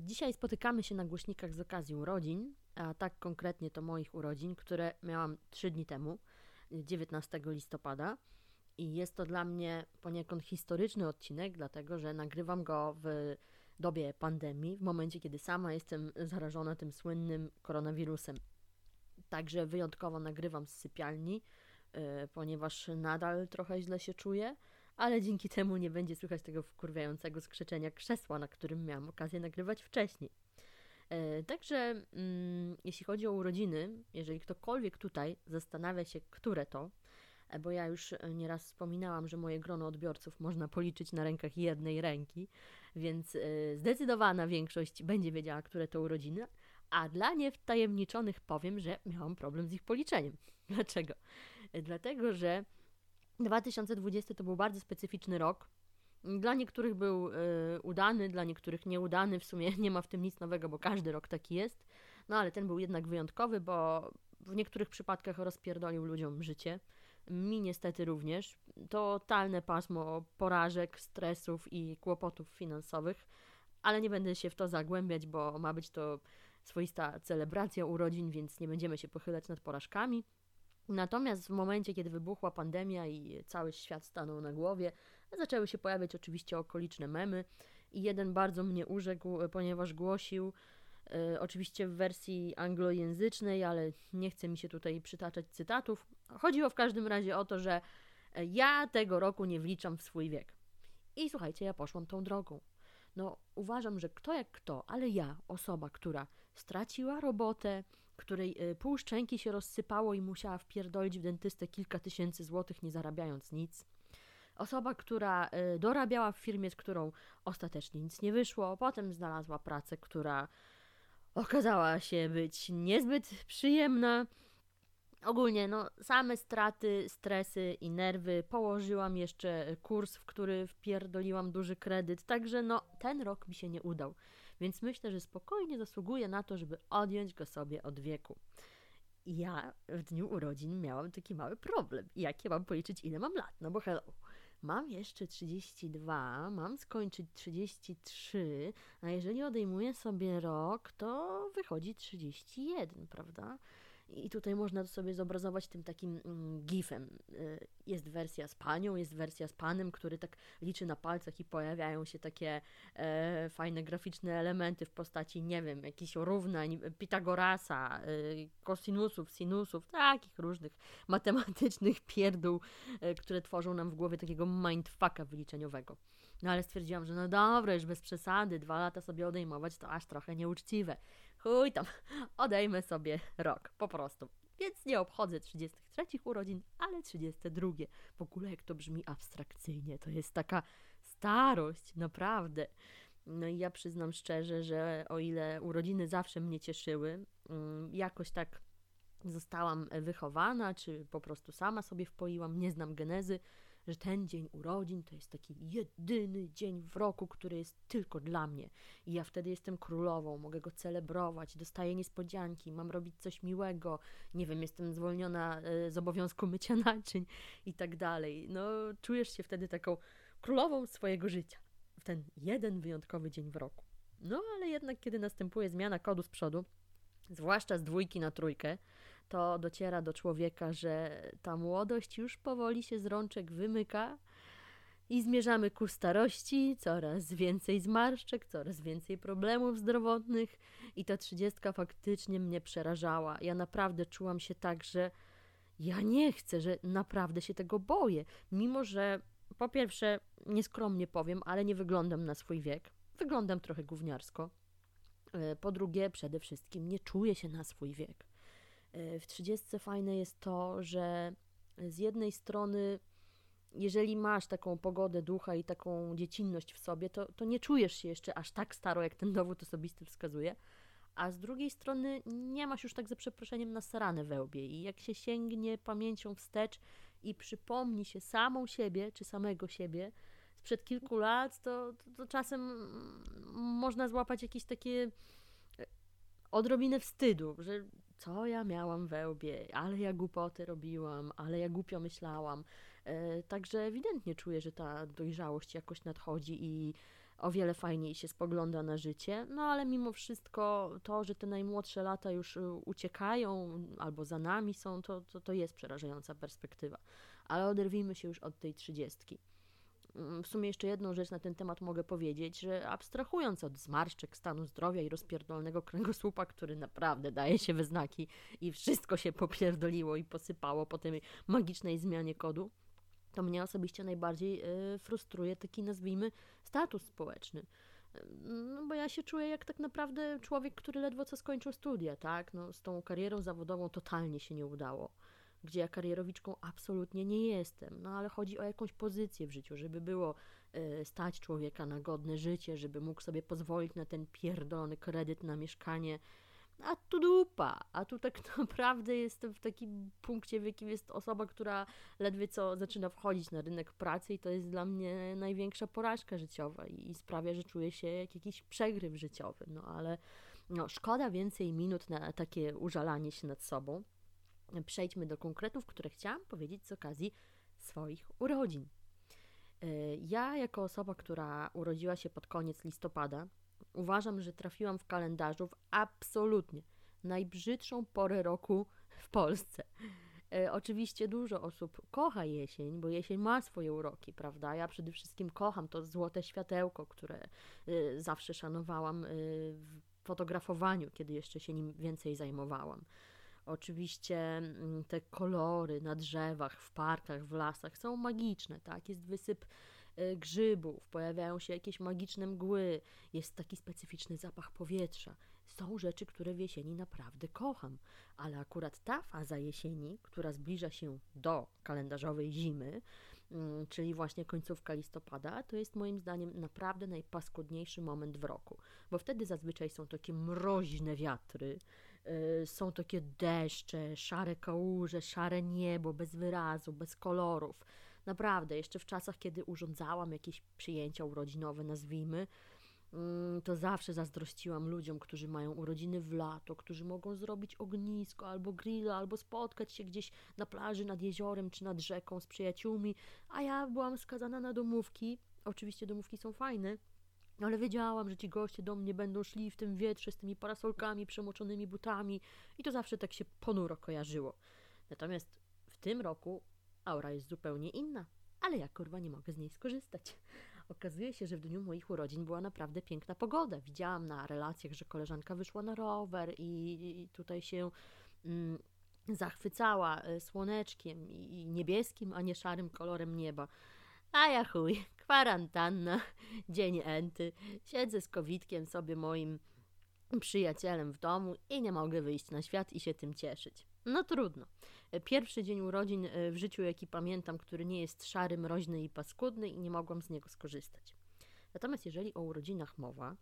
Dzisiaj spotykamy się na głośnikach z okazji urodzin, a tak konkretnie to moich urodzin, które miałam 3 dni temu, 19 listopada. I jest to dla mnie poniekąd historyczny odcinek, dlatego że nagrywam go w dobie pandemii, w momencie kiedy sama jestem zarażona tym słynnym koronawirusem. Także wyjątkowo nagrywam z sypialni, e, ponieważ nadal trochę źle się czuję, ale dzięki temu nie będzie słychać tego wkurwiającego skrzeczenia krzesła, na którym miałam okazję nagrywać wcześniej. E, Także mm, jeśli chodzi o urodziny, jeżeli ktokolwiek tutaj zastanawia się, które to, e, bo ja już e, nieraz wspominałam, że moje grono odbiorców można policzyć na rękach jednej ręki, więc zdecydowana większość będzie wiedziała, które to urodziny, a dla niewtajemniczonych powiem, że miałam problem z ich policzeniem. Dlaczego? Dlatego, że 2020 to był bardzo specyficzny rok. Dla niektórych był y, udany, dla niektórych nieudany. W sumie nie ma w tym nic nowego, bo każdy rok taki jest. No ale ten był jednak wyjątkowy, bo w niektórych przypadkach rozpierdolił ludziom życie. Mi niestety również. Totalne pasmo porażek, stresów i kłopotów finansowych. Ale nie będę się w to zagłębiać, bo ma być to swoista celebracja urodzin, więc nie będziemy się pochylać nad porażkami. Natomiast w momencie, kiedy wybuchła pandemia i cały świat stanął na głowie, zaczęły się pojawiać oczywiście okoliczne memy i jeden bardzo mnie urzekł, ponieważ głosił, e, oczywiście w wersji anglojęzycznej, ale nie chcę mi się tutaj przytaczać cytatów. Chodziło w każdym razie o to, że e, ja tego roku nie wliczam w swój wiek. I słuchajcie, ja poszłam tą drogą. No, uważam, że kto jak kto, ale ja, osoba, która straciła robotę, której y, pół szczęki się rozsypało i musiała wpierdolić w dentystę kilka tysięcy złotych, nie zarabiając nic. Osoba, która y, dorabiała w firmie, z którą ostatecznie nic nie wyszło, potem znalazła pracę, która okazała się być niezbyt przyjemna. Ogólnie, no, same straty, stresy i nerwy. Położyłam jeszcze kurs, w który wpierdoliłam duży kredyt, także no, ten rok mi się nie udał. Więc myślę, że spokojnie zasługuje na to, żeby odjąć go sobie od wieku. Ja w dniu urodzin miałam taki mały problem. Jakie mam policzyć, ile mam lat? No bo hello. Mam jeszcze 32, mam skończyć 33, a jeżeli odejmuję sobie rok, to wychodzi 31, prawda? I tutaj można to sobie zobrazować tym takim mm, gifem. Y, Jest wersja z panią, jest wersja z panem, który tak liczy na palcach i pojawiają się takie e, fajne graficzne elementy w postaci, nie wiem, jakichś równań, Pitagorasa, y, kosinusów, sinusów, takich różnych matematycznych pierdół, e, które tworzą nam w głowie takiego mindfucka wyliczeniowego. No ale stwierdziłam, że no dobra, już bez przesady, dwa lata sobie odejmować to aż trochę nieuczciwe. Chuj tam, odejmę sobie rok, po prostu. Więc nie obchodzę 33 urodzin, ale 32. W ogóle jak to brzmi abstrakcyjnie, to jest taka starość, naprawdę. No i ja przyznam szczerze, że o ile urodziny zawsze mnie cieszyły, mm, jakoś tak zostałam wychowana, czy po prostu sama sobie wpoiłam, nie znam genezy, że ten dzień urodzin to jest taki jedyny dzień w roku, który jest tylko dla mnie. I ja wtedy jestem królową, mogę go celebrować, dostaję niespodzianki, mam robić coś miłego, nie wiem, jestem zwolniona e, z obowiązku mycia naczyń i tak dalej. No, czujesz się wtedy taką królową swojego życia w ten jeden wyjątkowy dzień w roku. No, ale jednak, kiedy następuje zmiana kodu z przodu, zwłaszcza z dwójki na trójkę, to dociera do człowieka, że ta młodość już powoli się z rączek wymyka i zmierzamy ku starości, coraz więcej zmarszczek, coraz więcej problemów zdrowotnych i ta trzydziestka faktycznie mnie przerażała. Ja naprawdę czułam się tak, że ja nie chcę, że naprawdę się tego boję, mimo że po pierwsze, nieskromnie powiem, ale nie wyglądam na swój wiek. Wyglądam trochę gówniarsko. E, Po drugie, przede wszystkim nie czuję się na swój wiek. E, W 30 fajne jest to, że z jednej strony, jeżeli masz taką pogodę ducha i taką dziecinność w sobie, to, to nie czujesz się jeszcze aż tak staro, jak ten dowód osobisty wskazuje. A z drugiej strony nie masz już tak za przeproszeniem nasrane we łbie i jak się sięgnie pamięcią wstecz i przypomni się samą siebie czy samego siebie sprzed kilku lat, to, to, to czasem można złapać jakieś takie e, odrobinę wstydu, że co ja miałam we łbie, ale ja głupoty robiłam, ale ja głupio myślałam. E, Także ewidentnie czuję, że ta dojrzałość jakoś nadchodzi i o wiele fajniej się spogląda na życie, no ale mimo wszystko to, że te najmłodsze lata już y, uciekają albo za nami są, to, to, to jest przerażająca perspektywa. Ale oderwijmy się już od tej trzydziestki. Mm, w sumie jeszcze jedną rzecz na ten temat mogę powiedzieć, że abstrahując od zmarszczek, stanu zdrowia i rozpierdolnego kręgosłupa, który naprawdę daje się we znaki i wszystko się popierdoliło i posypało po tej magicznej zmianie kodu, to mnie osobiście najbardziej y, frustruje taki, nazwijmy, status społeczny. No bo ja się czuję jak tak naprawdę człowiek, który ledwo co skończył studia, tak? No, z tą karierą zawodową totalnie się nie udało gdzie ja karierowiczką absolutnie nie jestem, no ale chodzi o jakąś pozycję w życiu, żeby było y, stać człowieka na godne życie, żeby mógł sobie pozwolić na ten pierdolony kredyt na mieszkanie, a tu dupa, a tu tak naprawdę jestem w takim punkcie, w jakim jest osoba, która ledwie co zaczyna wchodzić na rynek pracy i to jest dla mnie największa porażka życiowa i, i sprawia, że czuję się jak jakiś przegryw życiowy, no ale no, szkoda więcej minut na takie użalanie się nad sobą przejdźmy do konkretów, które chciałam powiedzieć z okazji swoich urodzin. E, ja, jako osoba, która urodziła się pod koniec listopada, uważam, że trafiłam w kalendarzu w absolutnie najbrzydszą porę roku w Polsce. E, oczywiście dużo osób kocha jesień, bo jesień ma swoje uroki, prawda? Ja przede wszystkim kocham to złote światełko, które e, zawsze szanowałam w fotografowaniu, kiedy jeszcze się nim więcej zajmowałam. Oczywiście mm, te kolory na drzewach, w parkach, w lasach są magiczne, tak? Jest wysyp y, grzybów, pojawiają się jakieś magiczne mgły, jest taki specyficzny zapach powietrza. Są rzeczy, które w jesieni naprawdę kocham, ale akurat ta faza jesieni, która zbliża się do kalendarzowej zimy, mm, czyli właśnie końcówka listopada, to jest moim zdaniem naprawdę najpaskudniejszy moment w roku, bo wtedy zazwyczaj są takie mroźne wiatry, są takie deszcze, szare kałuże, szare niebo, bez wyrazu, bez kolorów. Naprawdę, jeszcze w czasach, kiedy urządzałam jakieś przyjęcia urodzinowe, nazwijmy, mm, to zawsze zazdrościłam ludziom, którzy mają urodziny w lato, którzy mogą zrobić ognisko albo grilla, albo spotkać się gdzieś na plaży nad jeziorem czy nad rzeką z przyjaciółmi, a ja byłam skazana na domówki. Oczywiście domówki są fajne, ale wiedziałam, że ci goście do mnie będą szli w tym wietrze z tymi parasolkami, przemoczonymi butami i to zawsze tak się ponuro kojarzyło. Natomiast w tym roku aura jest zupełnie inna, ale ja kurwa nie mogę z niej skorzystać. Okazuje się, że w dniu moich urodzin była naprawdę piękna pogoda. Widziałam na relacjach, że koleżanka wyszła na rower i, tutaj się mm, zachwycała e, słoneczkiem i niebieskim, a nie szarym kolorem nieba. A ja chuj, kwarantanna, dzień enty, siedzę z kowitkiem sobie moim przyjacielem w domu i nie mogę wyjść na świat i się tym cieszyć. No trudno. Pierwszy dzień urodzin e, w życiu, jaki pamiętam, który nie jest szary, mroźny i paskudny i nie mogłam z niego skorzystać. Natomiast jeżeli o urodzinach mowa,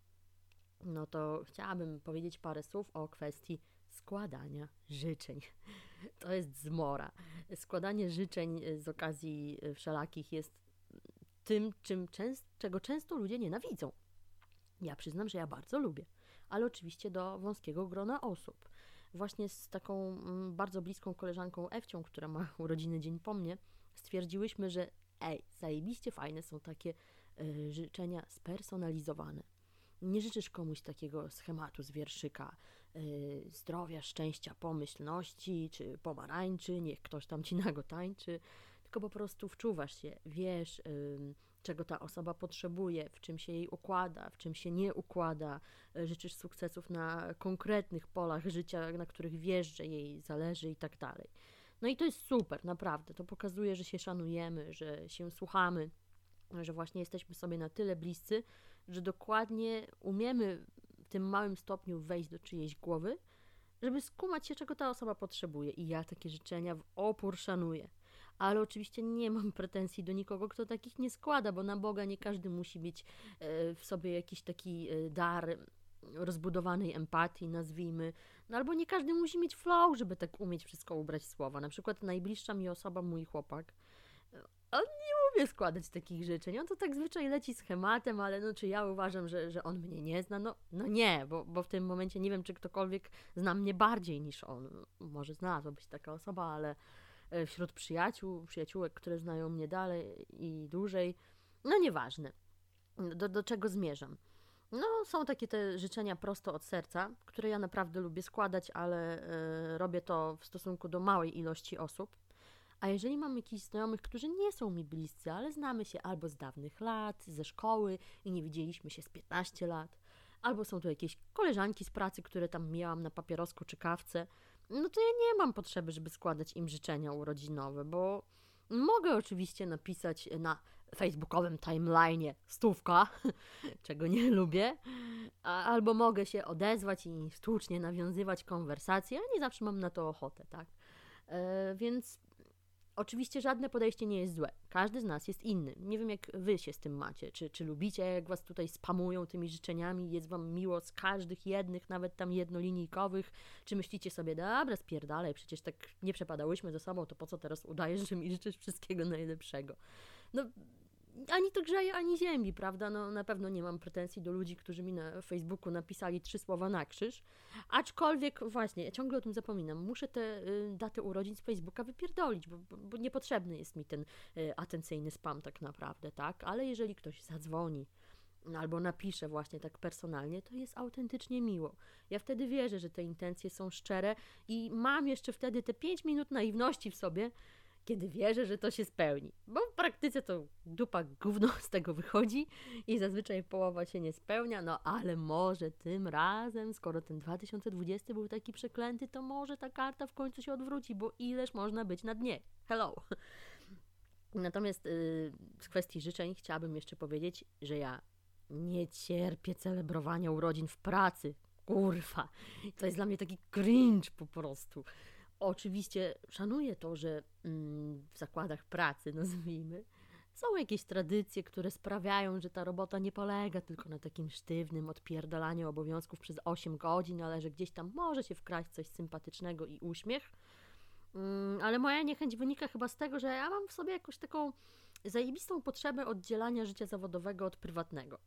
no to chciałabym powiedzieć parę słów o kwestii składania życzeń. To jest zmora. Składanie życzeń z okazji e, wszelakich jest tym, czym częst, czego często ludzie nienawidzą. Ja przyznam, że ja bardzo lubię, ale oczywiście do wąskiego grona osób. Właśnie z taką mm, bardzo bliską koleżanką Ewcią, która ma urodziny dzień po mnie, stwierdziłyśmy, że ej, zajebiście fajne są takie y, życzenia spersonalizowane. Nie życzysz komuś takiego schematu z wierszyka y, zdrowia, szczęścia, pomyślności, czy pomarańczy, niech ktoś tam ci nago tańczy, tylko po prostu wczuwasz się, wiesz, czego ta osoba potrzebuje, w czym się jej układa, w czym się nie układa. E, życzysz sukcesów na konkretnych polach życia, na których wiesz, że jej zależy i tak dalej. No i to jest super, naprawdę. To pokazuje, że się szanujemy, że się słuchamy, że właśnie jesteśmy sobie na tyle bliscy, że dokładnie umiemy w tym małym stopniu wejść do czyjejś głowy, żeby skumać się, czego ta osoba potrzebuje. I ja takie życzenia w opór szanuję ale oczywiście nie mam pretensji do nikogo, kto takich nie składa, bo na Boga nie każdy musi mieć e, w sobie jakiś taki e, dar rozbudowanej empatii, nazwijmy, no albo nie każdy musi mieć flow, żeby tak umieć wszystko ubrać słowa. Na przykład najbliższa mi osoba, mój chłopak, on nie umie składać takich życzeń. On to tak zwyczaj leci schematem, ale no czy ja uważam, że, że on mnie nie zna? No, no nie, bo, bo w tym momencie nie wiem, czy ktokolwiek zna mnie bardziej niż on. Może znalazłaby się taka osoba, ale E, wśród przyjaciół, przyjaciółek, które znają mnie dalej i dłużej. No nieważne. do, do czego zmierzam? No, są takie te życzenia prosto od serca, które ja naprawdę lubię składać, ale y, robię to w stosunku do małej ilości osób. A jeżeli mam jakichś znajomych, którzy nie są mi bliscy, ale znamy się albo z dawnych lat, ze szkoły i nie widzieliśmy się z 15 lat, albo są to jakieś koleżanki z pracy, które tam miałam na papierosku czy kawce, no to ja nie mam potrzeby, żeby składać im życzenia urodzinowe, bo mogę oczywiście napisać na facebookowym timeline'ie stówka, czego nie lubię, albo mogę się odezwać i sztucznie nawiązywać konwersacje, a nie zawsze mam na to ochotę, tak? E, więc Oczywiście żadne podejście nie jest złe. Każdy z nas jest inny. Nie wiem, jak wy się z tym macie. Czy, czy lubicie, jak was tutaj spamują tymi życzeniami, jest wam miło z każdych jednych, nawet tam jednolinijkowych? Czy myślicie sobie, dobra, spierdalaj, przecież tak nie przepadałyśmy ze sobą, to po co teraz udajesz, że mi życzysz wszystkiego najlepszego? No, ani to grzeje, ani ziemi, prawda? No na pewno nie mam pretensji do ludzi, którzy mi na Facebooku napisali trzy słowa na krzyż. Aczkolwiek właśnie, ja ciągle o tym zapominam. Muszę te y, daty urodzin z Facebooka wypierdolić, bo, bo, bo niepotrzebny jest mi ten y, atencyjny spam tak naprawdę, tak? Ale jeżeli ktoś zadzwoni, albo napisze właśnie tak personalnie, to jest autentycznie miło. Ja wtedy wierzę, że te intencje są szczere i mam jeszcze wtedy te 5 minut naiwności w sobie, kiedy wierzę, że to się spełni. Bo w praktyce to dupa gówno z tego wychodzi i zazwyczaj połowa się nie spełnia, no ale może tym razem, skoro ten 2020 był taki przeklęty, to może ta karta w końcu się odwróci, bo ileż można być na dnie. Hello! Natomiast yy, z kwestii życzeń chciałabym jeszcze powiedzieć, że ja nie cierpię celebrowania urodzin w pracy. Kurwa, to jest dla mnie taki cringe po prostu. Oczywiście szanuję to, że mm, w zakładach pracy, nazwijmy, są jakieś tradycje, które sprawiają, że ta robota nie polega tylko na takim sztywnym odpierdalaniu obowiązków przez 8 godzin, ale że gdzieś tam może się wkraść coś sympatycznego i uśmiech. Mm, ale moja niechęć wynika chyba z tego, że ja mam w sobie jakąś taką zajebistą potrzebę oddzielania życia zawodowego od prywatnego.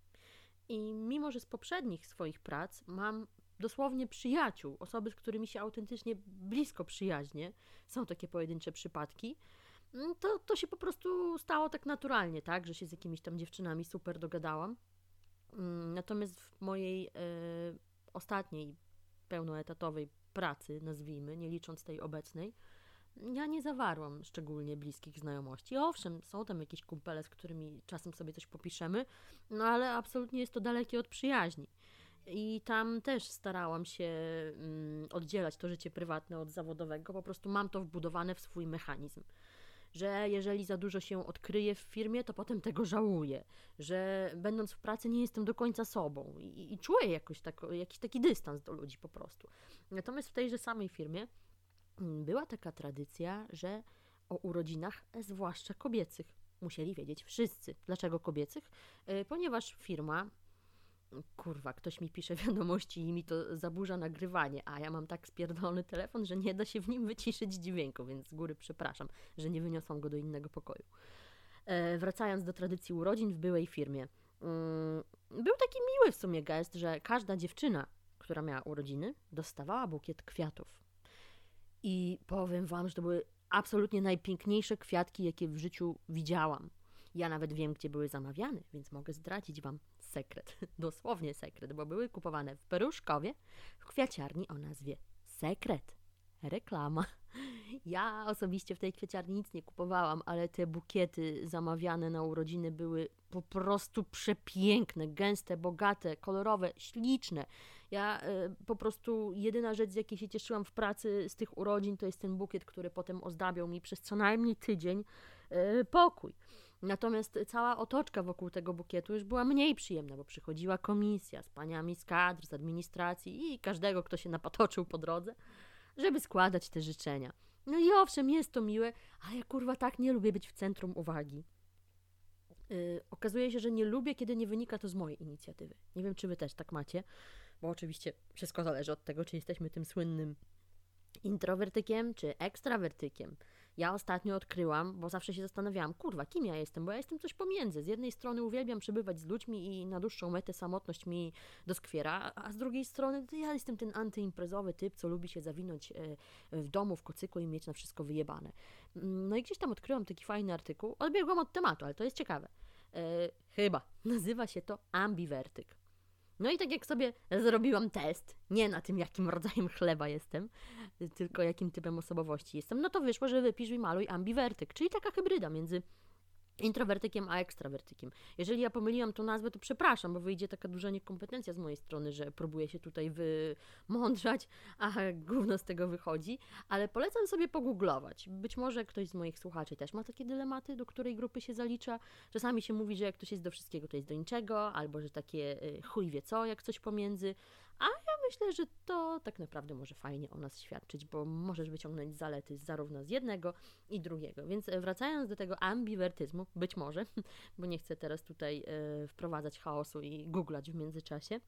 I mimo, że z poprzednich swoich prac mam dosłownie przyjaciół, osoby, z którymi się autentycznie blisko przyjaźnie, są takie pojedyncze przypadki, mm, to, to się po prostu stało tak naturalnie, tak, że się z jakimiś tam dziewczynami super dogadałam. Mm, natomiast w mojej y, ostatniej pełnoetatowej pracy, nazwijmy, nie licząc tej obecnej, ja nie zawarłam szczególnie bliskich znajomości. Owszem, są tam jakieś kumpele, z którymi czasem sobie coś popiszemy, no ale absolutnie jest to dalekie od przyjaźni. I tam też starałam się mm, oddzielać to życie prywatne od zawodowego. Po prostu mam to wbudowane w swój mechanizm. Że jeżeli za dużo się odkryję w firmie, to potem tego żałuję. Że będąc w pracy nie jestem do końca sobą i, i czuję jakoś tak, jakiś taki dystans do ludzi po prostu. Natomiast w tejże samej firmie mm, była taka tradycja, że o urodzinach, zwłaszcza kobiecych, musieli wiedzieć wszyscy. Dlaczego kobiecych? E, ponieważ firma kurwa, ktoś mi pisze wiadomości i mi to zaburza nagrywanie, a ja mam tak spierdolony telefon, że nie da się w nim wyciszyć dźwięku, więc z góry przepraszam, że nie wyniosłam go do innego pokoju. E, wracając do tradycji urodzin w byłej firmie. Mm, był taki miły w sumie gest, że każda dziewczyna, która miała urodziny, dostawała bukiet kwiatów. I powiem wam, że to były absolutnie najpiękniejsze kwiatki, jakie w życiu widziałam. Ja nawet wiem, gdzie były zamawiane, więc mogę zdradzić wam sekret, dosłownie sekret, bo były kupowane w Peruszkowie w kwiaciarni o nazwie Sekret. Reklama. Ja osobiście w tej kwiaciarni nic nie kupowałam, ale te bukiety zamawiane na urodziny były po prostu przepiękne, gęste, bogate, kolorowe, śliczne. Ja y, po prostu jedyna rzecz, z jakiej się cieszyłam w pracy z tych urodzin, to jest ten bukiet, który potem ozdabiał mi przez co najmniej tydzień y, pokój. Natomiast cała otoczka wokół tego bukietu już była mniej przyjemna, bo przychodziła komisja z paniami z kadr, z administracji i każdego, kto się napatoczył po drodze, żeby składać te życzenia. No i owszem, jest to miłe, ale ja kurwa tak nie lubię być w centrum uwagi. Yy, okazuje się, że nie lubię, kiedy nie wynika to z mojej inicjatywy. Nie wiem, czy wy też tak macie, bo oczywiście wszystko zależy od tego, czy jesteśmy tym słynnym introwertykiem czy ekstrawertykiem. Ja ostatnio odkryłam, bo zawsze się zastanawiałam, kurwa, kim ja jestem, bo ja jestem coś pomiędzy. Z jednej strony uwielbiam przebywać z ludźmi i na dłuższą metę samotność mi doskwiera, a z drugiej strony ja jestem ten antyimprezowy typ, co lubi się zawinąć e, w domu, w kocyku i mieć na wszystko wyjebane. Mm, no i gdzieś tam odkryłam taki fajny artykuł, odbiegłam od tematu, ale to jest ciekawe E, chyba nazywa się to ambiwertyk. No i tak jak sobie zrobiłam test, nie na tym, jakim rodzajem chleba jestem, tylko jakim typem osobowości jestem, no to wyszło, że wypisz i maluj ambiwertyk, czyli taka hybryda między introwertykiem a ekstrawertykiem. Jeżeli ja pomyliłam tą nazwę, to przepraszam, bo wyjdzie taka duża niekompetencja z mojej strony, że próbuję się tutaj wymądrzać, a gówno z tego wychodzi, ale polecam sobie pogooglować. Być może ktoś z moich słuchaczy też ma takie dylematy, do której grupy się zalicza. Czasami się mówi, że jak ktoś jest do wszystkiego, to jest do niczego, albo że takie y, chuj wie co, jak coś pomiędzy, a ja myślę, że to tak naprawdę może fajnie o nas świadczyć, bo możesz wyciągnąć zalety zarówno z jednego i drugiego. Więc e, wracając do tego ambiwertyzmu, być może, bo nie chcę teraz tutaj e, wprowadzać chaosu i googlać w międzyczasie,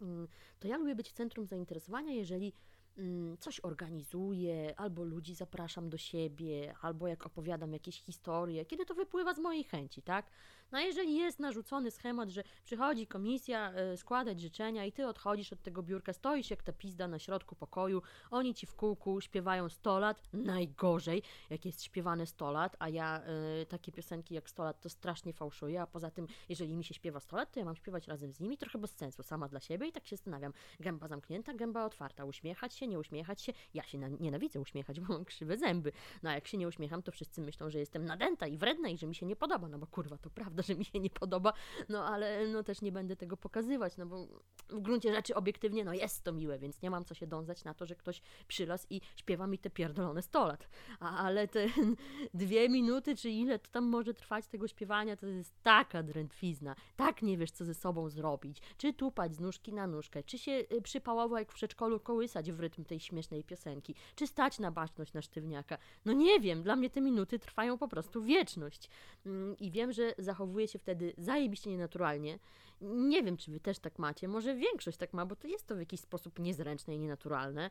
mm, to ja lubię być w centrum zainteresowania, jeżeli mm, coś organizuję, albo ludzi zapraszam do siebie, albo jak opowiadam jakieś historie, kiedy to wypływa z mojej chęci, tak? No a jeżeli jest narzucony schemat, że przychodzi komisja y, składać życzenia i ty odchodzisz od tego biurka, stoisz jak ta pizda na środku pokoju, oni ci w kółku śpiewają 100 lat, najgorzej jak jest śpiewane 100 lat, a ja y, takie piosenki jak 100 lat to strasznie fałszuję, a poza tym jeżeli mi się śpiewa 100 lat, to ja mam śpiewać razem z nimi, trochę bez sensu, sama dla siebie i tak się zastanawiam, gęba zamknięta, gęba otwarta, uśmiechać się, nie uśmiechać się, ja się na, nienawidzę uśmiechać, bo mam krzywe zęby, no a jak się nie uśmiecham, to wszyscy myślą, że jestem nadęta i wredna i że mi się nie podoba, no bo kurwa, to prawda, że mi się nie podoba, no ale no też nie będę tego pokazywać, no bo w gruncie rzeczy obiektywnie, no jest to miłe, więc nie mam co się dąsać na to, że ktoś przylas i śpiewa mi te pierdolone 100 lat. A, ale te dwie minuty, czy ile to tam może trwać tego śpiewania, to jest taka drętwizna, tak nie wiesz, co ze sobą zrobić, czy tupać z nóżki na nóżkę, czy się y, przypałowo jak w przedszkolu kołysać w rytm tej śmiesznej piosenki, czy stać na baczność na sztywniaka. No nie wiem, dla mnie te minuty trwają po prostu wieczność. Mm, I wiem, że zachowuję zachowuje się wtedy zajebiście nienaturalnie. Nie wiem, czy wy też tak macie, może większość tak ma, bo to jest to w jakiś sposób niezręczne i nienaturalne.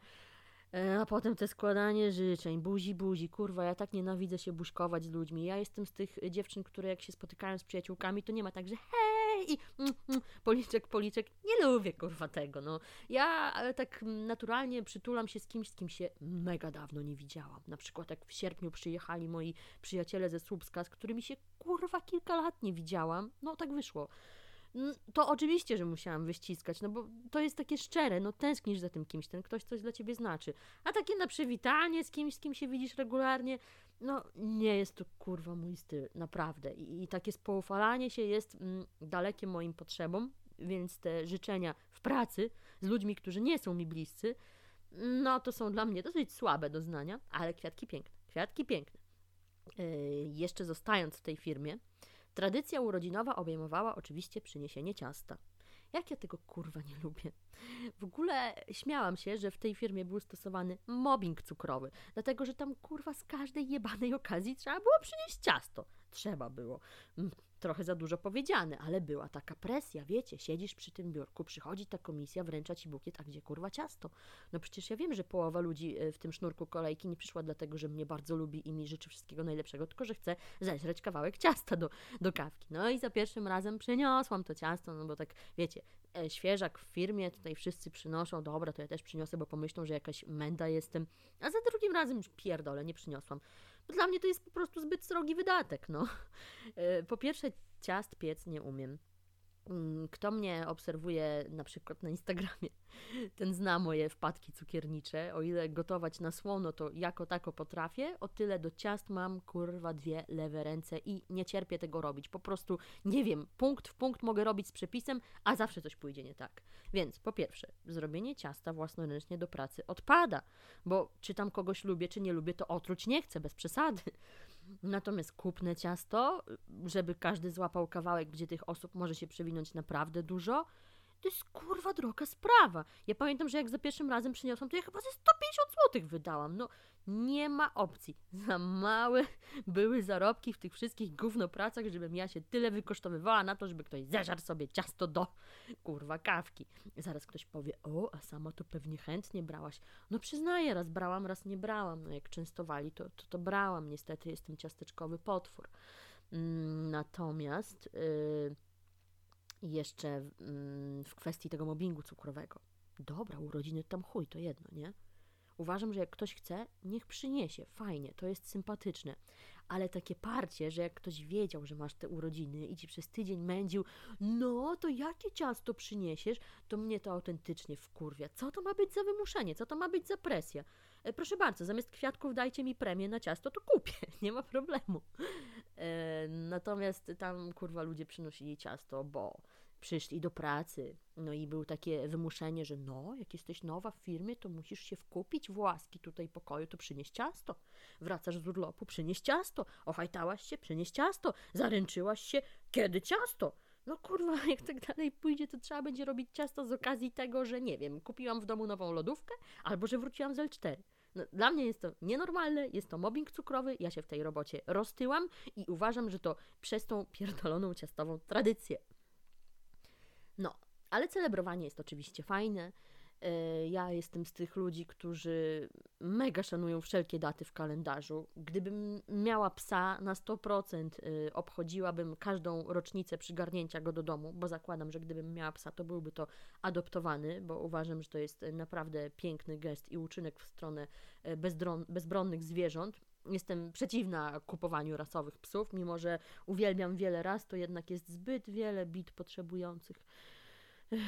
E, a potem te składanie życzeń, buzi, buzi, kurwa, ja tak nienawidzę się buźkować z ludźmi. Ja jestem z tych dziewczyn, które jak się spotykają z przyjaciółkami, to nie ma tak, że hej i mm, mm, policzek, policzek. Nie lubię, kurwa, tego, no. Ja tak naturalnie przytulam się z kimś, z kim się mega dawno nie widziałam. Na przykład jak w sierpniu przyjechali moi przyjaciele ze Słupska, z którymi się, kurwa, kilka lat nie widziałam. No, tak wyszło to oczywiście, że musiałam wyściskać, no bo to jest takie szczere, no tęsknisz za tym kimś, ten ktoś coś dla ciebie znaczy. A takie na przywitanie z kimś, z kim się widzisz regularnie, no nie jest to kurwa mój styl, naprawdę. I, i takie spoufalanie się jest mm, dalekie moim potrzebom, więc te życzenia w pracy z ludźmi, którzy nie są mi bliscy, no to są dla mnie dosyć słabe doznania, ale kwiatki piękne, kwiatki piękne. Yy, jeszcze zostając w tej firmie, Tradycja urodzinowa obejmowała oczywiście przyniesienie ciasta. Jak ja tego kurwa nie lubię. W ogóle śmiałam się, że w tej firmie był stosowany mobbing cukrowy, dlatego że tam kurwa z każdej jebanej okazji trzeba było przynieść ciasto. Trzeba było. Mm, trochę za dużo powiedziane, ale była taka presja, wiecie, siedzisz przy tym biurku, przychodzi ta komisja, wręcza ci bukiet, a gdzie kurwa ciasto? No przecież ja wiem, że połowa ludzi e, w tym sznurku kolejki nie przyszła dlatego, że mnie bardzo lubi i mi życzy wszystkiego najlepszego, tylko że chce zeżreć kawałek ciasta do, do kawki. No i za pierwszym razem przyniosłam to ciasto, no bo tak, wiecie, e, świeżak w firmie, tutaj wszyscy przynoszą, dobra, to ja też przyniosę, bo pomyślą, że jakaś menda jestem, a za drugim razem już pierdolę, nie przyniosłam. Dla mnie to jest po prostu zbyt srogi wydatek, no. E, po pierwsze, ciast piec nie umiem. Mm, kto mnie obserwuje na przykład na Instagramie, ten zna moje wpadki cukiernicze. O ile gotować na słono to jako tako potrafię, o tyle do ciast mam kurwa dwie lewe ręce i nie cierpię tego robić. Po prostu nie wiem, punkt w punkt mogę robić z przepisem, a zawsze coś pójdzie nie tak. Więc po pierwsze, zrobienie ciasta własnoręcznie do pracy odpada, bo czy tam kogoś lubię, czy nie lubię, to otruć nie chcę, bez przesady. Natomiast kupne ciasto, żeby każdy złapał kawałek, gdzie tych osób może się przewinąć naprawdę dużo, to jest kurwa droga sprawa. Ja pamiętam, że jak za pierwszym razem przyniosłam, to ja chyba ze 150 zł wydałam. No, nie ma opcji. Za małe były zarobki w tych wszystkich gównopracach, żebym ja się tyle wykosztowywała na to, żeby ktoś zeżarł sobie ciasto do kurwa kawki. Zaraz ktoś powie, o, a sama to pewnie chętnie brałaś. No przyznaję, raz brałam, raz nie brałam. No jak częstowali, to, to, to brałam. Niestety jestem ciasteczkowy potwór. Mm, natomiast yy, jeszcze yy, w kwestii tego mobbingu cukrowego. Dobra, urodziny tam chuj, to jedno, nie? Uważam, że jak ktoś chce, niech przyniesie, fajnie, to jest sympatyczne. ale takie parcie, że jak ktoś wiedział, że masz te urodziny i ci przez tydzień mędził, no to jakie ciasto przyniesiesz, to mnie to autentycznie wkurwia. Co to ma być za wymuszenie? Co to ma być za presja? E, proszę bardzo, zamiast kwiatków dajcie mi premię na ciasto, to kupię, nie ma problemu. E, natomiast tam kurwa ludzie przynosili ciasto, bo przyszli do pracy, no i było takie wymuszenie, że no, jak jesteś nowa w firmie, to musisz się wkupić w łaski tutaj pokoju, to przynieś ciasto. Wracasz z urlopu, przynieś ciasto. Ochajtałaś się, przynieś ciasto. Zaręczyłaś się, kiedy ciasto? No kurwa, jak tak dalej pójdzie, to trzeba będzie robić ciasto z okazji tego, że nie wiem, kupiłam w domu nową lodówkę, albo że wróciłam z L4. No, dla mnie jest to nienormalne, jest to mobbing cukrowy, ja się w tej robocie roztyłam i uważam, że to przez tą pierdoloną ciastową tradycję. No, ale celebrowanie jest oczywiście fajne. E, ja jestem z tych ludzi, którzy mega szanują wszelkie daty w kalendarzu. Gdybym miała psa na 100%, e, obchodziłabym każdą rocznicę przygarnięcia go do domu, bo zakładam, że gdybym miała psa, to byłby to adoptowany, bo uważam, że to jest naprawdę piękny gest i uczynek w stronę e, bezbronnych zwierząt. Jestem przeciwna kupowaniu rasowych psów, mimo że uwielbiam wiele ras, to jednak jest zbyt wiele bit potrzebujących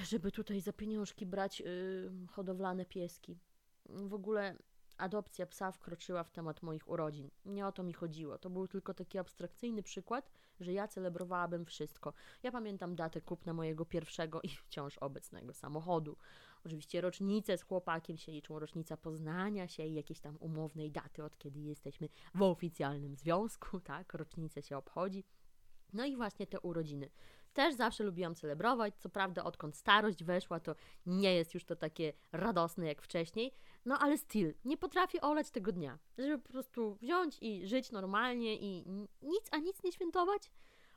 żeby tutaj za pieniążki brać yy, hodowlane pieski. W ogóle adopcja psa wkroczyła w temat moich urodzin. Nie o to mi chodziło. To był tylko taki abstrakcyjny przykład, że ja celebrowałabym wszystko. Ja pamiętam datę kupna mojego pierwszego i wciąż obecnego samochodu. Oczywiście rocznice z chłopakiem się liczą, rocznica poznania się i jakieś tam umownej daty, od kiedy jesteśmy w oficjalnym związku, tak? Rocznicę się obchodzi. No i właśnie te urodziny. Też zawsze lubiłam celebrować. Co prawda, odkąd starość weszła, to nie jest już to takie radosne jak wcześniej. No ale styl, nie potrafię olać tego dnia. Żeby po prostu wziąć i żyć normalnie i nic, a nic nie świętować.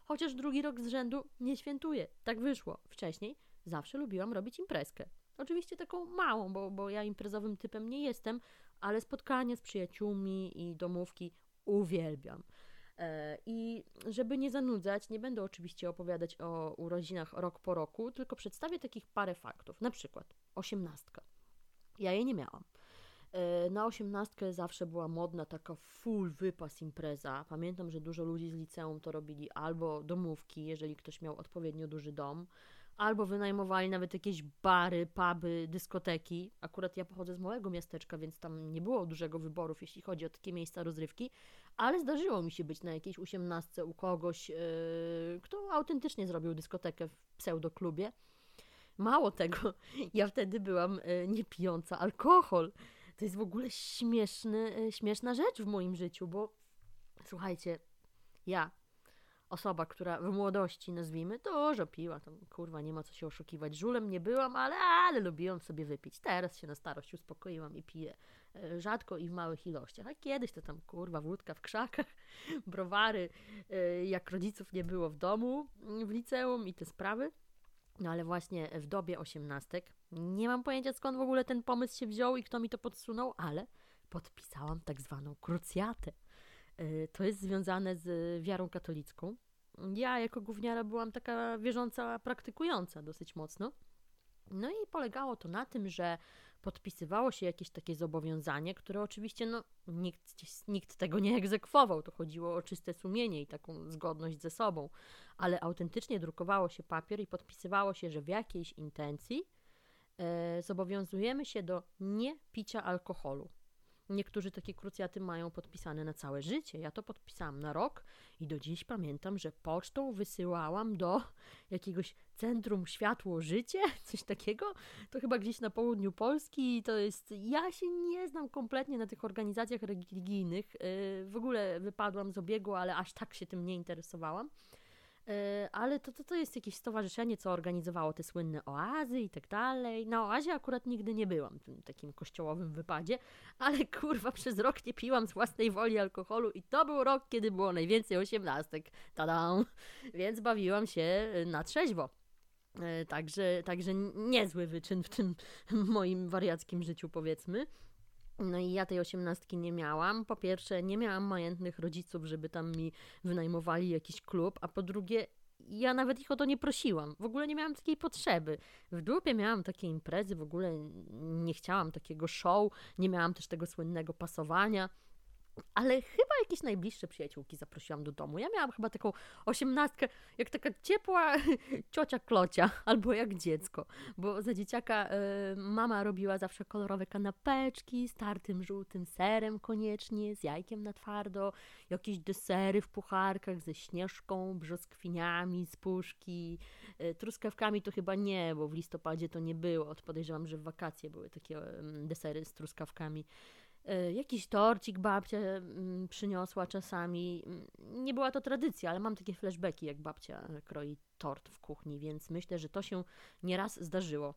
Chociaż drugi rok z rzędu nie świętuję. Tak wyszło. Wcześniej zawsze lubiłam robić imprezkę. Oczywiście taką małą, bo, bo ja imprezowym typem nie jestem, ale spotkania z przyjaciółmi i domówki uwielbiam. E, I żeby nie zanudzać, nie będę oczywiście opowiadać o urodzinach rok po roku, tylko przedstawię takich parę faktów. Na przykład osiemnastka. Ja jej nie miałam. E, na osiemnastkę zawsze była modna taka full wypas impreza. Pamiętam, że dużo ludzi z liceum to robili albo domówki, jeżeli ktoś miał odpowiednio duży dom, albo wynajmowali nawet jakieś bary, puby, dyskoteki. Akurat ja pochodzę z małego miasteczka, więc tam nie było dużego wyborów, jeśli chodzi o takie miejsca rozrywki, ale zdarzyło mi się być na jakiejś osiemnastce u kogoś, yy, kto autentycznie zrobił dyskotekę w pseudoklubie. Mało tego, ja wtedy byłam yy, niepijąca alkohol. To jest w ogóle śmieszny, yy, śmieszna rzecz w moim życiu, bo słuchajcie, ja osoba, która w młodości, nazwijmy, dużo piła, to kurwa, nie ma co się oszukiwać. Żulem nie byłam, ale, ale lubiłam sobie wypić. Teraz się na starość uspokoiłam i piję e, rzadko i w małych ilościach. A kiedyś to tam, kurwa, wódka w krzakach, browary, e, jak rodziców nie było w domu, w liceum i te sprawy. No ale właśnie w dobie osiemnastek, nie mam pojęcia skąd w ogóle ten pomysł się wziął i kto mi to podsunął, ale podpisałam tak zwaną krucjatę. E, to jest związane z wiarą katolicką. Ja jako gówniara byłam taka wierząca, praktykująca dosyć mocno. No i polegało to na tym, że podpisywało się jakieś takie zobowiązanie, które oczywiście no, nikt, nikt tego nie egzekwował. To chodziło o czyste sumienie i taką zgodność ze sobą, ale autentycznie drukowało się papier i podpisywało się, że w jakiejś intencji e, zobowiązujemy się do nie picia alkoholu. Niektórzy takie krucjaty mają podpisane na całe życie. Ja to podpisałam na rok i do dziś pamiętam, że pocztą wysyłałam do jakiegoś Centrum Światło Życie, coś takiego. To chyba gdzieś na południu Polski. To jest. Ja się nie znam kompletnie na tych organizacjach religijnych. Y, w ogóle wypadłam z obiegu, ale aż tak się tym nie interesowałam. E, ale to, to, to jest jakieś stowarzyszenie, co organizowało te słynne oazy i tak dalej. Na oazie akurat nigdy nie byłam, w tym takim kościołowym wypadzie, ale kurwa przez rok nie piłam z własnej woli alkoholu i to był rok, kiedy było najwięcej osiemnastek. Tada! Więc bawiłam się na trzeźwo. E, także, także niezły wyczyn w tym moim wariackim życiu, powiedzmy. No i ja tej osiemnastki nie miałam. Po pierwsze, nie miałam majętnych rodziców, żeby tam mi wynajmowali jakiś klub, a po drugie, ja nawet ich o to nie prosiłam. W ogóle nie miałam takiej potrzeby. W dupie miałam takie imprezy, w ogóle nie chciałam takiego show, nie miałam też tego słynnego pasowania. Ale chyba jakieś najbliższe przyjaciółki zaprosiłam do domu. Ja miałam chyba taką osiemnastkę, jak taka ciepła ciocia klocia, albo jak dziecko, bo za dzieciaka y, mama robiła zawsze kolorowe kanapeczki z tartym żółtym serem koniecznie, z jajkiem na twardo, jakieś desery w pucharkach ze śnieżką, brzoskwiniami z puszki, y, truskawkami to chyba nie, bo w listopadzie to nie było. Podejrzewam, że w wakacje były takie y, desery z truskawkami. E, jakiś torcik babcia mm, przyniosła czasami. Nie była to tradycja, ale mam takie flashbacki, jak babcia kroi tort w kuchni, więc myślę, że to się nieraz zdarzyło.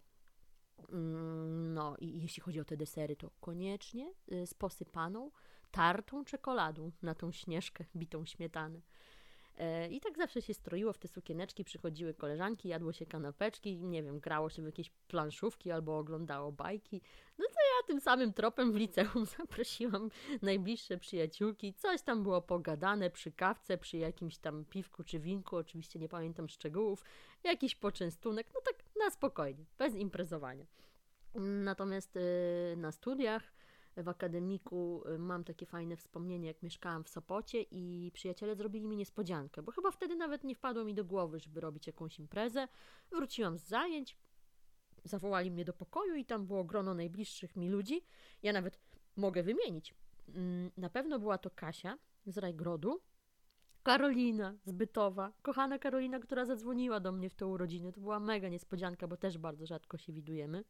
Mm, no i jeśli chodzi o te desery, to koniecznie y, z posypaną tartą czekoladą na tą śnieżkę bitą śmietanę. E, I tak zawsze się stroiło w te sukieneczki, przychodziły koleżanki, jadło się kanapeczki, nie wiem, grało się w jakieś planszówki albo oglądało bajki. No to ja tym samym tropem w liceum zaprosiłam najbliższe przyjaciółki. Coś tam było pogadane przy kawce, przy jakimś tam piwku czy winku, oczywiście nie pamiętam szczegółów, jakiś poczęstunek, no tak na spokojnie, bez imprezowania. Natomiast yy, na studiach w akademiku y, mam takie fajne wspomnienie, jak mieszkałam w Sopocie i przyjaciele zrobili mi niespodziankę, bo chyba wtedy nawet nie wpadło mi do głowy, żeby robić jakąś imprezę. Wróciłam z zajęć, zawołali mnie do pokoju i tam było grono najbliższych mi ludzi. Ja nawet mogę wymienić. Mm, na pewno była to Kasia z Rajgrodu, Karolina z Bytowa, kochana Karolina, która zadzwoniła do mnie w tę urodzinę. To była mega niespodzianka, bo też bardzo rzadko się widujemy.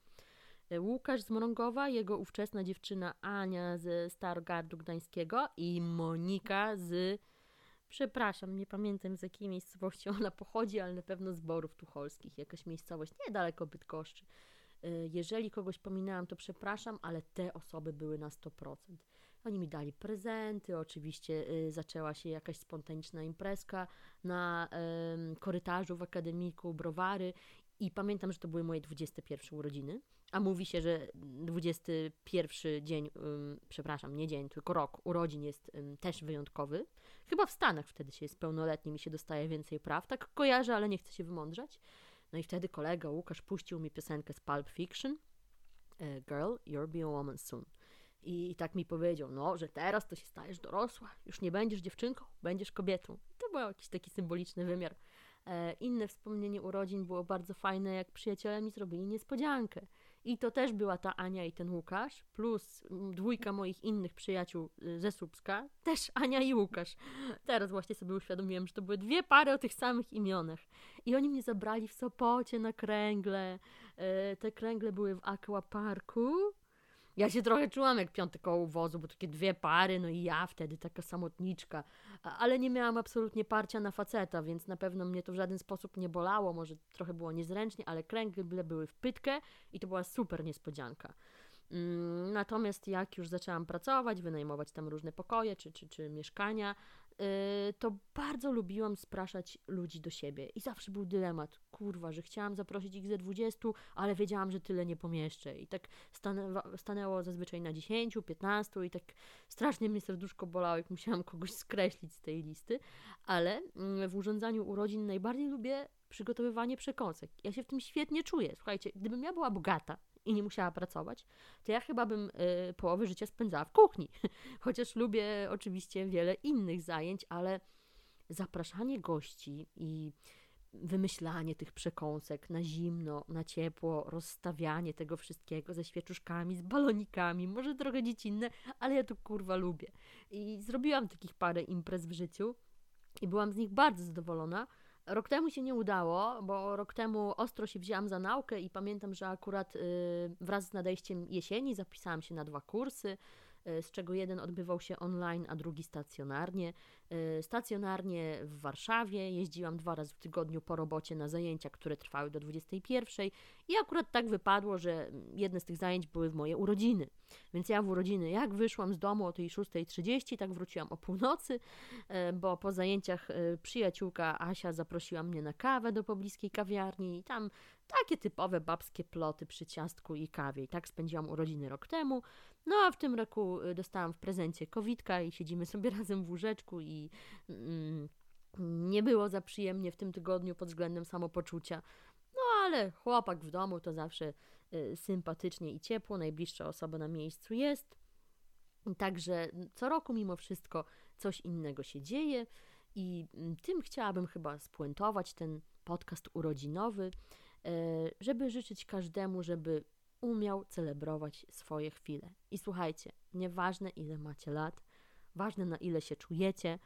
Łukasz z Morągowa, jego ówczesna dziewczyna Ania ze Starogardu Gdańskiego i Monika z przepraszam, nie pamiętam z jakiej miejscowości ona pochodzi, ale na pewno z Borów Tucholskich, jakaś miejscowość niedaleko Bydgoszczy. Y, jeżeli kogoś pominęłam, to przepraszam, ale te osoby były na 100%. Oni mi dali prezenty, oczywiście y, zaczęła się jakaś spontaniczna imprezka na korytarzu w akademiku, browary i pamiętam, że to były moje 21 urodziny. A mówi się, że 21 dzień, um, przepraszam, nie dzień, tylko rok urodzin jest um, też wyjątkowy. Chyba w Stanach wtedy się jest pełnoletnim i się dostaje więcej praw. Tak kojarzę, ale nie chcę się wymądrzać. No i wtedy kolega Łukasz puścił mi piosenkę z Pulp Fiction. E, Girl, you'll be a woman soon. I, I tak mi powiedział, no, że teraz to się stajesz dorosła, już nie będziesz dziewczynką, będziesz kobietą. To był jakiś taki symboliczny wymiar. E, inne wspomnienie urodzin było bardzo fajne, jak przyjaciele mi zrobili niespodziankę. I to też była ta Ania i ten Łukasz, plus dwójka moich innych przyjaciół y, ze Słupska, też Ania i Łukasz. Teraz właśnie sobie uświadomiłem, że to były dwie pary o tych samych imionach. I oni mnie zabrali w Sopocie na kręgle. Y, te kręgle były w Aquaparku ja się trochę czułam jak piąty koło wozu, bo takie dwie pary, no i ja wtedy taka samotniczka. Ale nie miałam absolutnie parcia na faceta, więc na pewno mnie to w żaden sposób nie bolało. Może trochę było niezręcznie, ale kręgle były w pytkę i to była super niespodzianka. Mm, natomiast jak już zaczęłam pracować, wynajmować tam różne pokoje czy, czy, czy mieszkania, to bardzo lubiłam spraszać ludzi do siebie. I zawsze był dylemat, kurwa, że chciałam zaprosić ich ze 20, ale wiedziałam, że tyle nie pomieszczę. I tak stanęło zazwyczaj na 10, 15 i tak strasznie mnie serduszko bolało, jak musiałam kogoś skreślić z tej listy. Ale mm, w urządzaniu urodzin najbardziej lubię przygotowywanie przekąsek. Ja się w tym świetnie czuję. Słuchajcie, gdybym ja była bogata, i nie musiała pracować, to ja chyba bym y, połowę życia spędzała w kuchni. Chociaż lubię oczywiście wiele innych zajęć, ale zapraszanie gości i wymyślanie tych przekąsek na zimno, na ciepło, rozstawianie tego wszystkiego ze świeczuszkami, z balonikami, może trochę dziecinne, ale ja to kurwa lubię. I zrobiłam takich parę imprez w życiu i byłam z nich bardzo zadowolona. Rok temu się nie udało, bo rok temu ostro się wzięłam za naukę i pamiętam, że akurat y, wraz z nadejściem jesieni zapisałam się na dwa kursy. E, z czego jeden odbywał się online, a drugi stacjonarnie. E, stacjonarnie w Warszawie jeździłam dwa razy w tygodniu po robocie na zajęcia, które trwały do 21 i akurat tak wypadło, że jedne z tych zajęć były w moje urodziny. Więc ja w urodziny, jak wyszłam z domu o tej 6.30, tak wróciłam o północy, e, bo po zajęciach przyjaciółka Asia zaprosiła mnie na kawę do pobliskiej kawiarni i tam takie typowe babskie ploty przy ciastku i kawie. I tak spędziłam urodziny rok temu. No a w tym roku y, dostałam w prezencie kowidka i siedzimy sobie razem w łóżeczku i mm, nie było za przyjemnie w tym tygodniu pod względem samopoczucia. No ale chłopak w domu to zawsze y, sympatycznie i ciepło, najbliższa osoba na miejscu jest. Także co roku mimo wszystko coś innego się dzieje i mm, tym chciałabym chyba spuentować ten podcast urodzinowy, e, żeby życzyć każdemu, żeby umiał celebrować swoje chwile. I słuchajcie, nieważne ile macie lat, ważne na ile się czujecie.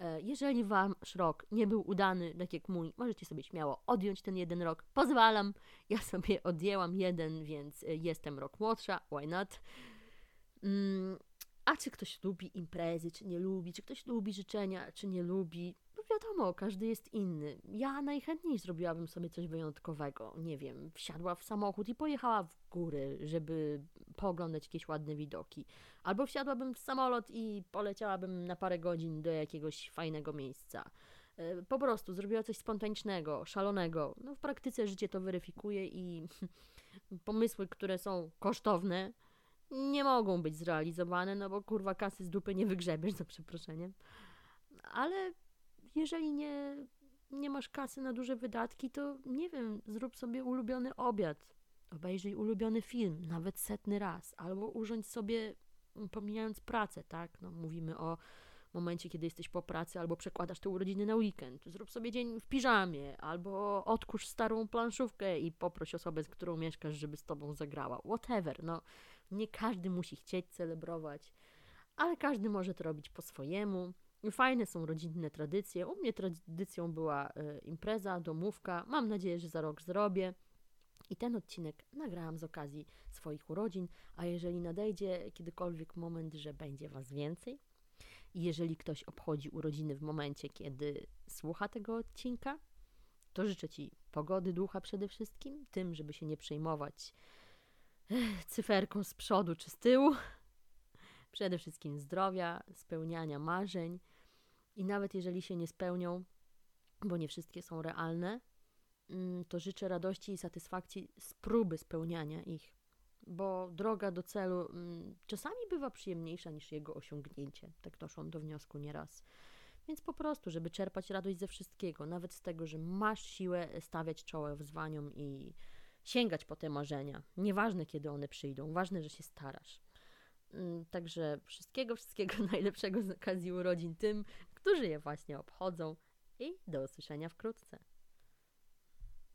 E, jeżeli wasz rok nie był udany, tak jak mój, możecie sobie śmiało odjąć ten jeden rok. Pozwalam, ja sobie odjęłam jeden, więc e, jestem rok młodsza, why not? Mm, a czy ktoś lubi imprezy, czy nie lubi, czy ktoś lubi życzenia, czy nie lubi, wiadomo, każdy jest inny. Ja najchętniej zrobiłabym sobie coś wyjątkowego. Nie wiem, wsiadła w samochód i pojechała w góry, żeby pooglądać jakieś ładne widoki. Albo wsiadłabym w samolot i poleciałabym na parę godzin do jakiegoś fajnego miejsca. E, po prostu zrobiła coś spontanicznego, szalonego. No w praktyce życie to weryfikuje i pomysły, które są kosztowne, nie mogą być zrealizowane, no bo kurwa kasy z dupy nie wygrzebiesz, za przeproszeniem. Ale jeżeli nie, nie masz kasy na duże wydatki, to nie wiem, zrób sobie ulubiony obiad, obejrzyj ulubiony film, nawet setny raz, albo urządź sobie, pomijając pracę, tak? No, mówimy o momencie, kiedy jesteś po pracy, albo przekładasz te urodziny na weekend. Zrób sobie dzień w piżamie, albo odkurz starą planszówkę i poproś osobę, z którą mieszkasz, żeby z tobą zagrała. Whatever. No, nie każdy musi chcieć celebrować, ale każdy może to robić po swojemu. Fajne są rodzinne tradycje. U mnie tradycją była y, impreza, domówka. Mam nadzieję, że za rok zrobię. I ten odcinek nagrałam z okazji swoich urodzin, a jeżeli nadejdzie kiedykolwiek moment, że będzie Was więcej, i jeżeli ktoś obchodzi urodziny w momencie, kiedy słucha tego odcinka, to życzę Ci pogody ducha przede wszystkim, tym, żeby się nie przejmować cyferką z przodu czy z tyłu. Przede wszystkim zdrowia, spełniania marzeń i nawet jeżeli się nie spełnią, bo nie wszystkie są realne, mm, to życzę radości i satysfakcji z próby spełniania ich, bo droga do celu mm, czasami bywa przyjemniejsza niż jego osiągnięcie. Tak doszłam do wniosku nieraz. Więc po prostu, żeby czerpać radość ze wszystkiego, nawet z tego, że masz siłę stawiać czoło wyzwaniom i sięgać po te marzenia. Nieważne, kiedy one przyjdą, ważne, że się starasz. Mm, także wszystkiego, wszystkiego najlepszego z okazji urodzin tym, którzy je właśnie obchodzą i do usłyszenia wkrótce.